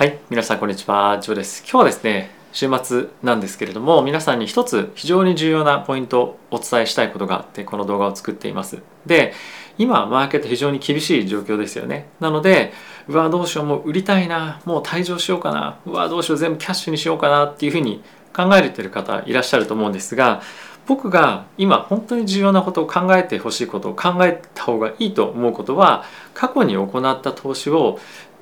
はい、皆さんこんにちは、ジョーです。今日はですね、週末なんですけれども、皆さんに一つ非常に重要なポイントをお伝えしたいことがあって、この動画を作っています。で、今、マーケット非常に厳しい状況ですよね。なので、うわ、どうしよう、もう売りたいな、もう退場しようかな、うわ、どうしよう、全部キャッシュにしようかなっていうふうに考えてる方いらっしゃると思うんですが、僕が今本当に重要なことを考えてほしいことを考えた方がいいと思うことは過去に行った投資を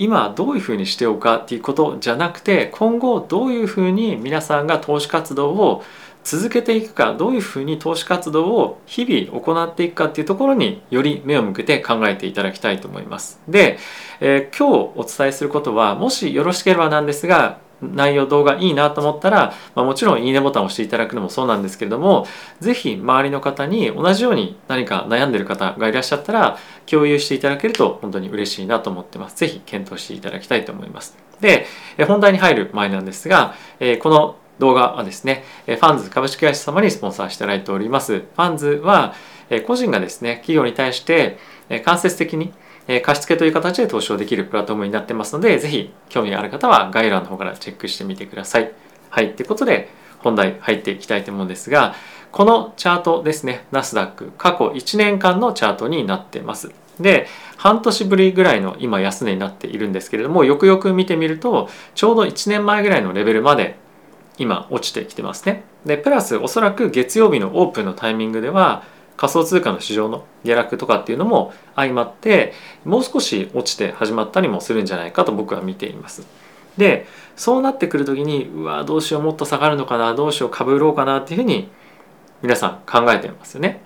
今どういうふうにしておくかっていうことじゃなくて今後どういうふうに皆さんが投資活動を続けていくかどういうふうに投資活動を日々行っていくかっていうところにより目を向けて考えていただきたいと思います。で、えー今日お伝えすることはもしよろしければなんですが内容動画いいなと思ったら、まあ、もちろんいいねボタンを押していただくのもそうなんですけれどもぜひ周りの方に同じように何か悩んでる方がいらっしゃったら共有していただけると本当に嬉しいなと思ってます。ぜひ検討していただきたいと思います。で本題に入る前なんですがこの動画はですねファンズ株式会社様にスポンサーしていただいております。ファンズは個人がですね企業に対して間接的にえ貸付という形で投資をできるプラットフォームになってますので、ぜひ興味ある方は概要欄の方からチェックしてみてください。はい、ということで本題入っていきたいと思うんですが、このチャートですね、ナスダック過去1年間のチャートになってます。で、半年ぶりぐらいの今安値になっているんですけれども、よくよく見てみると、ちょうど1年前ぐらいのレベルまで今落ちてきてますね。で、プラスおそらく月曜日のオープンのタイミングでは、仮想通貨の市場の下落とかっていうのも相まってもう少し落ちて始まったりもするんじゃないかと僕は見ています。でそうなってくる時にうわどうしようもっと下がるのかなどうしよう株売ろうかなっていうふうに皆さん考えてますよね。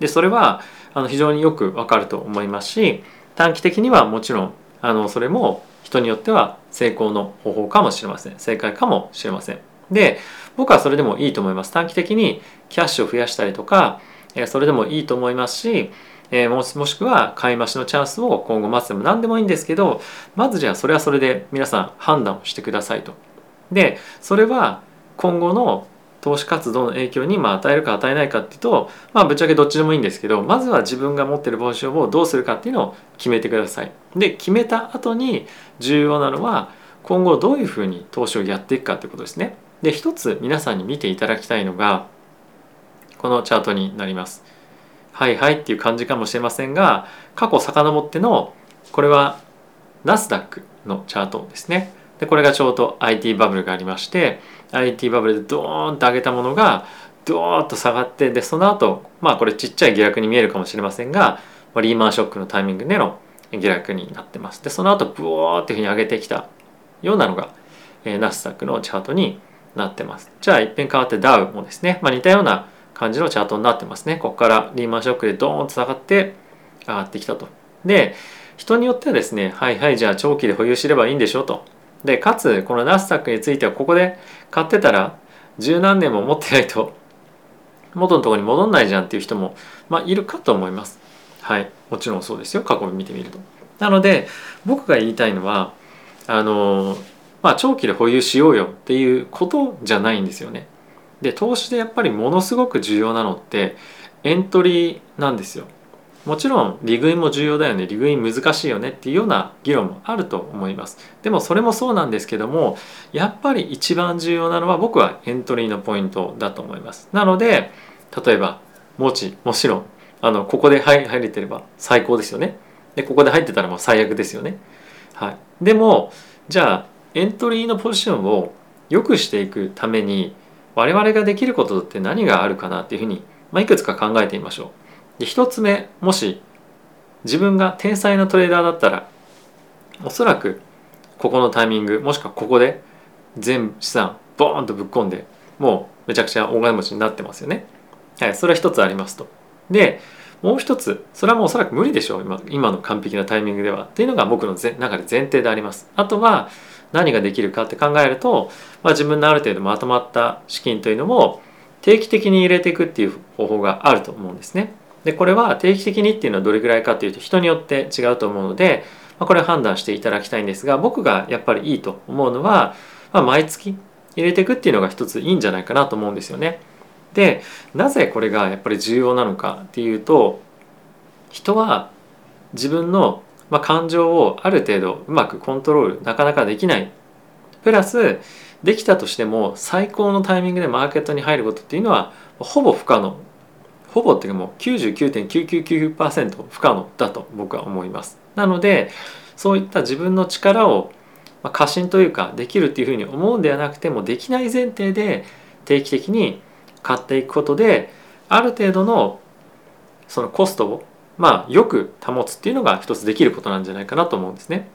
でそれはあの非常によくわかると思いますし短期的にはもちろんあのそれも人によっては成功の方法かもしれません正解かもしれません。で僕はそれでもいいと思います短期的にキャッシュを増やしたりとかえそれでもいいと思いますし、えもしもしくは買い増しのチャンスを今後待つでも何でもいいんですけどまずじゃあそれはそれで皆さん判断をしてくださいと。でそれは今後の投資活動の影響にまあ与えるか与えないかっていうとまあぶっちゃけどっちでもいいんですけどまずは自分が持ってるポジションをどうするかっていうのを決めてください。で決めた後に重要なのは今後どういうふうに投資をやっていくかってことですね。で一つ皆さんに見ていただきたいのがこのチャートになります。はいはいっていう感じかもしれませんが過去遡ってのこれはナスダックのチャートですね。でこれがちょうど IT バブルがありまして IT バブルでドーンと上げたものがドーンと下がってでその後まあこれちっちゃい下落に見えるかもしれませんがリーマンショックのタイミングでの下落になってます。でその後ブワーっていうふうに上げてきたようなのが、えナスダックのチャートになってます。じゃあ一変変わってダウもですね、まあ、似たような感じのチャートになってますね。ここからリーマンショックでドーンと下がって上がってきたと。で、人によってはですね、はいはい、じゃあ長期で保有すればいいんでしょうと。で、かつ、このナスダックについてはここで買ってたら十何年も持ってないと元のところに戻んないじゃんっていう人も、まあ、いるかと思います。はい、もちろんそうですよ。過去を見てみると。なので、僕が言いたいのは、あの、まあ、長期で保有しようよっていうことじゃないんですよね。で投資でやっぱりものすごく重要なのってエントリーなんですよ。もちろん利食いも重要だよね。利食い難しいよねっていうような議論もあると思います。でもそれもそうなんですけどもやっぱり一番重要なのは僕はエントリーのポイントだと思います。なので例えばもちもちろんあのここで入入れてれば最高ですよね。でここで入ってたらもう最悪ですよね。はい。でもじゃあエントリーのポジションを良くしていくために我々ができることって何があるかなっていうふうに、まあ、いくつか考えてみましょう。で一つ目もし自分が天才のトレーダーだったらおそらくここのタイミングもしくはここで全資産ボーンとぶっ込んでもうめちゃくちゃ大金持ちになってますよね。はい、それは一つありますと。でもう一つそれはもうおそらく無理でしょう今今の完璧なタイミングではっていうのが僕の中で前提であります。あとは何ができるかって考えると、まあ、自分のある程度まとまった資金というのも定期的に入れていくっていう方法があると思うんですね。でこれは定期的にっていうのはどれぐらいかというと人によって違うと思うので、まあ、これ判断していただきたいんですが僕がやっぱりいいと思うのは、まあ、毎月入れていくっていうのが一ついいんじゃないかなと思うんですよね。でなぜこれがやっぱり重要なのかっていうと人は自分のまあ、感情をある程度うまくコントロールなかなかできない。プラスできたとしても最高のタイミングでマーケットに入ることっていうのはほぼ不可能。ほぼっていうかもう99.999%不可能だと僕は思います。なのでそういった自分の力を過信というかできるっていうふうに思うんではなくてもできない前提で定期的に買っていくことである程度のそのコストをまあよく保つっていうのが一つできることなんじゃないかなと思うんですね。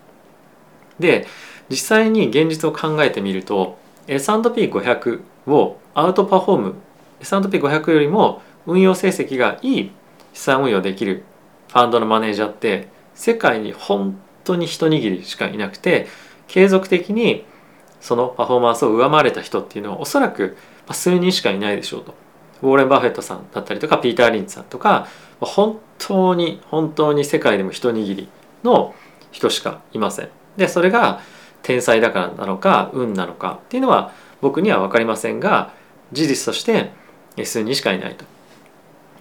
で実際に現実を考えてみると S&P500 をアウトパフォーム S&P500 よりも運用成績がいい資産運用できるファンドのマネージャーって世界に本当に一握りしかいなくて継続的にそのパフォーマンスを上回れた人っていうのはおそらく数人しかいないでしょうと。ウォーレン・バフェットさんだったりとかピーター・リンツさんとか本当に本当に世界でも一握りの人しかいません。でそれが天才だからなのか運なのかっていうのは僕には分かりませんが事実として数人しかいないと。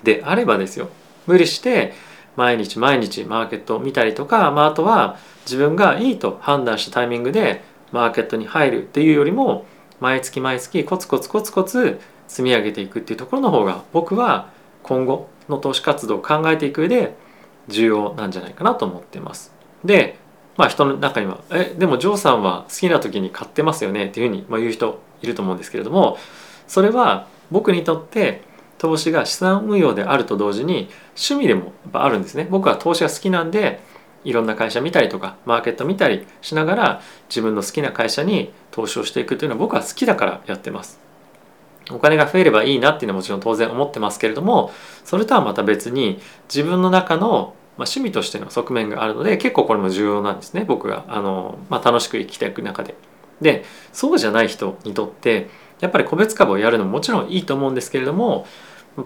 であればですよ無理して毎日毎日マーケットを見たりとか、まあ、あとは自分がいいと判断したタイミングでマーケットに入るっていうよりも毎月毎月コツコツコツコツ積み上げていくっていうところの方が僕は今後の投資活動を考えていく上で重要なんじゃないかなと思ってます。でまあ人の中には「えでもジョーさんは好きな時に買ってますよね」っていうふうにまあ言う人いると思うんですけれどもそれは僕にとって投資が資産運用であると同時に趣味でもやっぱあるんですね。僕は投資が好きなんでいろんな会社見たりとかマーケット見たりしながら自分の好きな会社に投資をしていくというのは僕は好きだからやってます。お金が増えればいいなっていうのはもちろん当然思ってますけれどもそれとはまた別に自分の中のまあ、趣味としての側面があるので結構これも重要なんですね僕があの、まあ、楽しく生きていく中で。でそうじゃない人にとってやっぱり個別株をやるのももちろんいいと思うんですけれども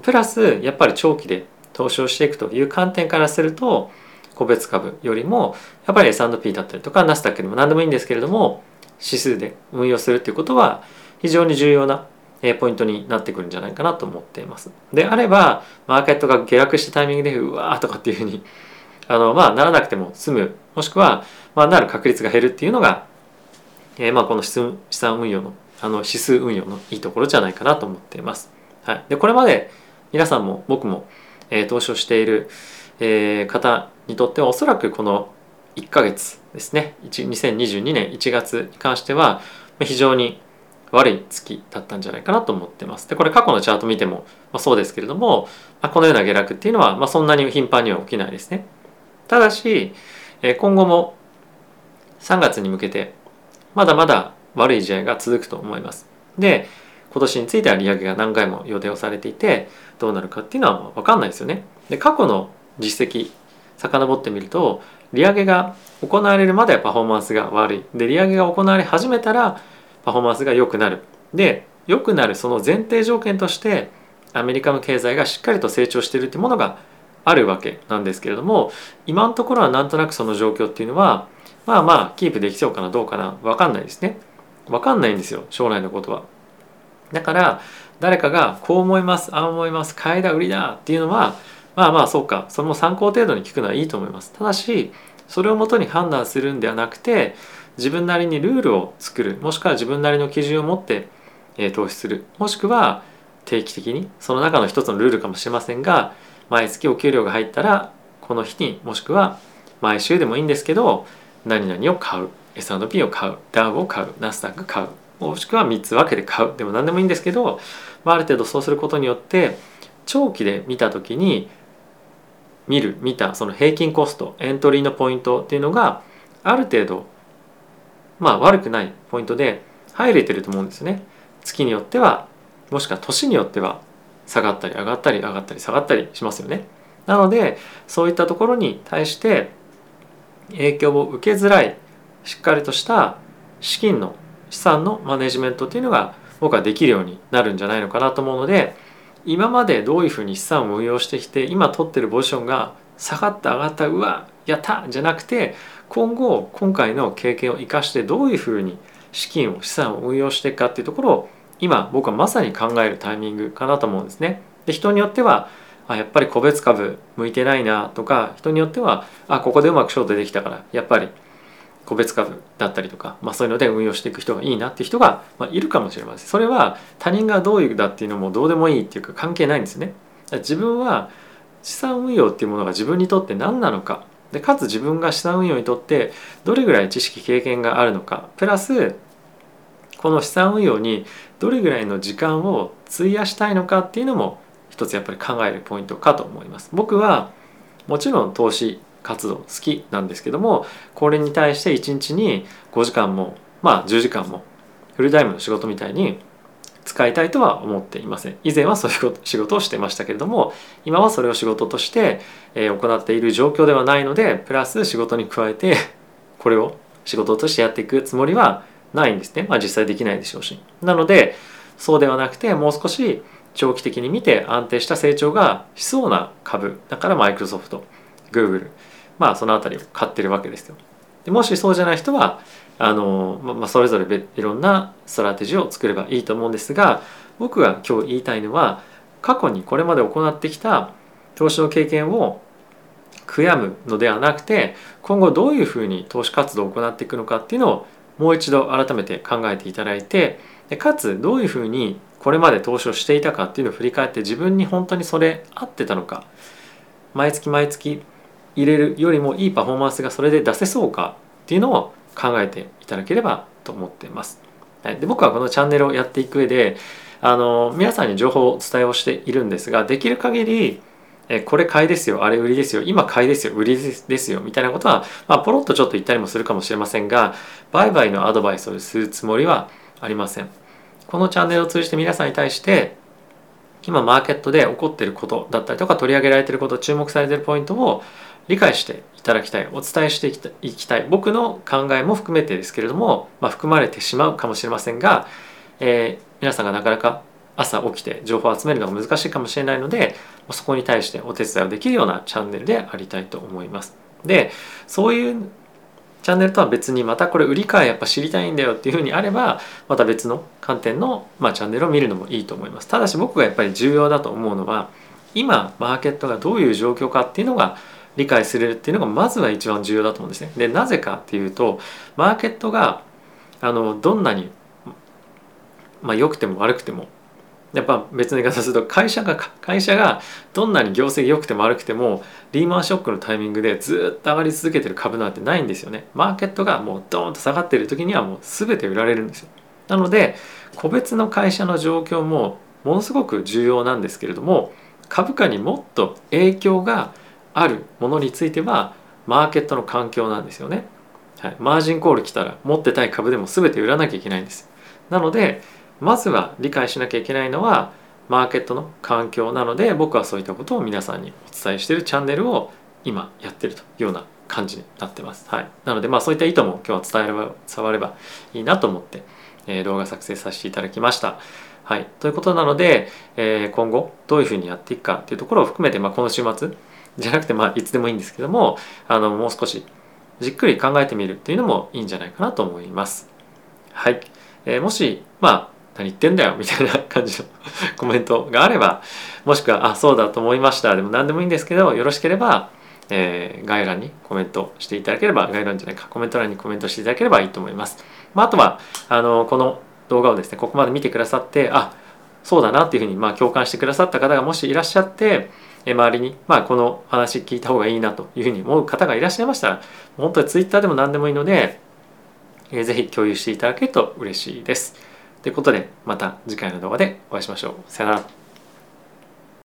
プラスやっぱり長期で投資をしていくという観点からすると個別株よりもやっぱり S&P だったりとかナスダックでも何でもいいんですけれども指数で運用するっていうことは非常に重要なえポイントになってくるんじゃないかなと思っています。であればマーケットが下落したタイミングでうわーとかっていうふうに あの、まあ、ならなくても済むもしくは、まあ、なる確率が減るっていうのが、えー、まあこの資産運用のあの指数運用のいいところじゃないかなと思っています。はい、でこれまで皆さんも僕も、えー、投資をしている、えー、方にとってはおそらくこの1ヶ月ですね2022年1月に関しては非常に悪い月だったんじゃないかなと思ってます。でこれ過去のチャート見ても、ま、そうですけれども、ま、このような下落っていうのは、ま、そんなに頻繁には起きないですね。ただし今後も3月に向けてまだまだ悪い試合が続くと思います。で今年については利上げが何回も予定をされていてどうなるかっていうのは分かんないですよね。で過去の実績遡ってみると利上げが行われるまではパフォーマンスが悪いで利上げが行われ始めたらパフォーマンスが良くなる。で良くなるその前提条件としてアメリカの経済がしっかりと成長してるってものがあるわけなんですけれども今のところはなんとなくその状況っていうのはまあまあキープできそうかなどうかな分かんないですね。分かんないんですよ将来のことは。だから誰かがこう思いますああ思います買いだ売りだっていうのはまあまあそうかそれも参考程度に聞くのはいいと思います。ただしそれをもとに判断するんではなくて自分なりにルールを作るもしくは自分なりの基準を持って、え投資する。もしくは定期的にその中の一つのルールかもしれませんが毎月お給料が入ったらこの日にもしくは毎週でもいいんですけど何々を買う。S&P を買う。ダウを買う。ナスダック買う。もしくは3つ分けて買う。でも何でもいいんですけど、まあ、ある程度そうすることによって長期で見た時に見る見たその平均コストエントリーのポイントっていうのがある程度まあ悪くないポイントで入れてると思うんですね。月によってはもしくは年によっては下がったり上がったり上がったり下がったりしますよね。なのでそういったところに対して影響を受けづらいしっかりとした資金の資産のマネジメントっていうのが僕はできるようになるんじゃないのかなと思うので今までどういうふうに資産を運用してきて今取ってるポジションが下がった上がったうわやったじゃなくて今後今回の経験を生かしてどういうふうに資金を資産を運用していくかっていうところを今僕はまさに考えるタイミングかなと思うんですね。で人によってはあやっぱり個別株向いてないなとか人によってはあここでうまくショートできたからやっぱり個別株だったりとか、まあ、そういうので運用していく人がいいなっていう人が、まあ、いるかもしれませんそれは他人がどういうだっていうのもどうでもいいっていうか関係ないんですね自分は資産運用っていうものが自分にとって何なのかでかつ自分が資産運用にとってどれぐらい知識経験があるのかプラスこの資産運用にどれぐらいの時間を費やしたいのかっていうのも一つやっぱり考えるポイントかと思います。僕はもちろん投資活動好きなんですけどもこれに対して1日に5時間もまあ10時間もフルタイムの仕事みたいに使いたいとは思っていません。以前はそういう仕事をしてましたけれども今はそれを仕事として行っている状況ではないのでプラス仕事に加えて これを仕事としてやっていくつもりはないんですね。まあ実際できないでしょうし。なのでそうではなくてもう少し長期的に見て安定した成長がしそうな株。だからマイクロソフトグーグル。まあその辺りを買ってるわけですよ。でもしそうじゃない人はあの、まあ、それぞれいろんなストラテジーを作ればいいと思うんですが僕が今日言いたいのは過去にこれまで行ってきた投資の経験を悔やむのではなくて今後どういうふうに投資活動を行っていくのかっていうのをもう一度改めて考えていただいてでかつどういうふうにこれまで投資をしていたかっていうのを振り返って自分に本当にそれ合ってたのか毎月毎月入れるよりもいいパフォーマンスがそれで出せそうかっていうのを考えていただければと思っています。はい、で僕はこのチャンネルをやっていく上であの皆さんに情報をお伝えをしているんですができる限りえこれ買いですよあれ売りですよ今買いですよ売りですよみたいなことは、まあ、ポロッとちょっと言ったりもするかもしれませんが売買のアドバイスをするつもりはありませんこのチャンネルを通じて皆さんに対して今マーケットで起こっていることだったりとか取り上げられていること注目されているポイントを理解していただきたいお伝えしていきたい僕の考えも含めてですけれども、まあ、含まれてしまうかもしれませんが、えー、皆さんがなかなか朝起きて情報を集めるのが難しいかもしれないのでそこに対してお手伝いをできるようなチャンネルでありたいと思います。でそういうチャンネルとは別にまたこれ売り買いやっぱ知りたいんだよっていうふうにあればまた別の観点の、まあ、チャンネルを見るのもいいと思います。ただし僕がやっぱり重要だと思うのは今マーケットがどういう状況かっていうのが理解するっていうのがまずは一番重要だと思うんですね。でなぜかっていうとマーケットがあのどんなに、まあ、良くても悪くてもやっぱ別の言い方すると会社が会社がどんなに業績良くても悪くてもリーマンショックのタイミングでずっと上がり続けてる株なんてないんですよね。マーケットがもうドーンと下がってる時にはもう全て売られるんですよ。なので個別の会社の状況もものすごく重要なんですけれども株価にもっと影響があるものについてはマーケットの環境なんですよね。はい、マージンコール来たら持ってたい株でも全て売らなきゃいけないんです。なのでまずは理解しなきゃいけないのはマーケットの環境なので僕はそういったことを皆さんにお伝えしているチャンネルを今やってるというような感じになってます。はい、なのでまあそういった意図も今日は伝えれば伝わればいいなと思って、えー、動画作成させていただきました。はい、ということなので、えー、今後どういうふうにやっていくかっていうところを含めて、まあ、この週末じゃなくてまあいつでもいいんですけどもあのもう少しじっくり考えてみるっていうのもいいんじゃないかなと思います。はい、えー、もしまあ何言ってんだよみたいな感じのコメントがあればもしくはあそうだと思いましたでも何でもいいんですけどよろしければ、えー、概要欄にコメントしていただければ概要欄じゃないかコメント欄にコメントしていただければいいと思います、まあ、あとはあのこの動画をですねここまで見てくださってあそうだなっていうふうにまあ共感してくださった方がもしいらっしゃって周りに、まあ、この話聞いた方がいいなというふうに思う方がいらっしゃいましたら本当に Twitter でも何でもいいので、えー、ぜひ共有していただけると嬉しいです。ということでまた次回の動画でお会いしましょう。さよなら。